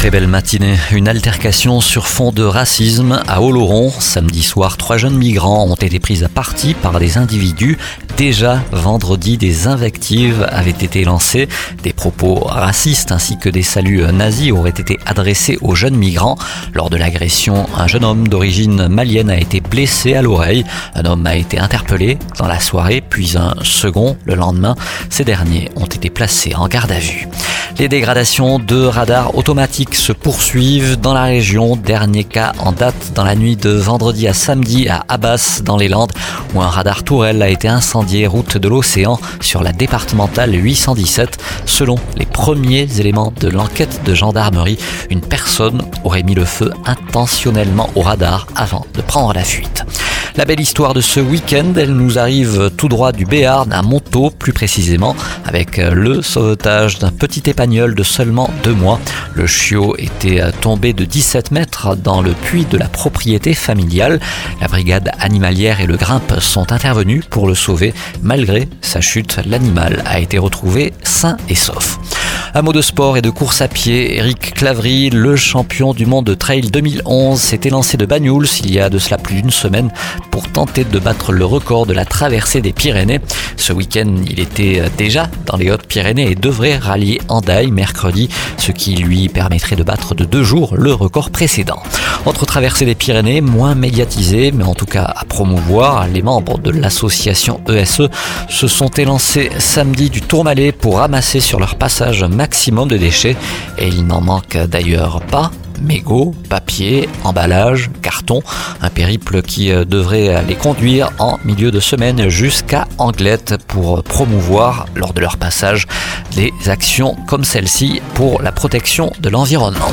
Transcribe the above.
Très belle matinée. Une altercation sur fond de racisme à Oloron. Samedi soir, trois jeunes migrants ont été pris à partie par des individus. Déjà vendredi, des invectives avaient été lancées. Des propos racistes ainsi que des saluts nazis auraient été adressés aux jeunes migrants. Lors de l'agression, un jeune homme d'origine malienne a été blessé à l'oreille. Un homme a été interpellé dans la soirée, puis un second le lendemain. Ces derniers ont été placés en garde à vue. Les dégradations de radars automatiques se poursuivent dans la région. Dernier cas en date dans la nuit de vendredi à samedi à Abbas dans les Landes où un radar tourelle a été incendié route de l'océan sur la départementale 817. Selon les premiers éléments de l'enquête de gendarmerie, une personne aurait mis le feu intentionnellement au radar avant de prendre la fuite. La belle histoire de ce week-end, elle nous arrive tout droit du Béarn à Montaut, plus précisément, avec le sauvetage d'un petit épagnol de seulement deux mois. Le chiot était tombé de 17 mètres dans le puits de la propriété familiale. La brigade animalière et le grimpe sont intervenus pour le sauver. Malgré sa chute, l'animal a été retrouvé sain et sauf. Un mot de sport et de course à pied, Eric Clavry, le champion du monde de trail 2011, s'était lancé de Banyuls il y a de cela plus d'une semaine pour tenter de battre le record de la traversée des Pyrénées. Ce week-end, il était déjà dans les Hautes-Pyrénées et devrait rallier Andaille mercredi, ce qui lui permettrait de battre de deux jours le record précédent. Autre traversée des Pyrénées, moins médiatisée, mais en tout cas à promouvoir, les membres de l'association ESE se sont élancés samedi du Tourmalet pour ramasser sur leur passage maximum de déchets et il n'en manque d'ailleurs pas mégots, papier, emballage, carton. Un périple qui euh, devrait les conduire en milieu de semaine jusqu'à Anglette pour promouvoir lors de leur passage des actions comme celle-ci pour la protection de l'environnement.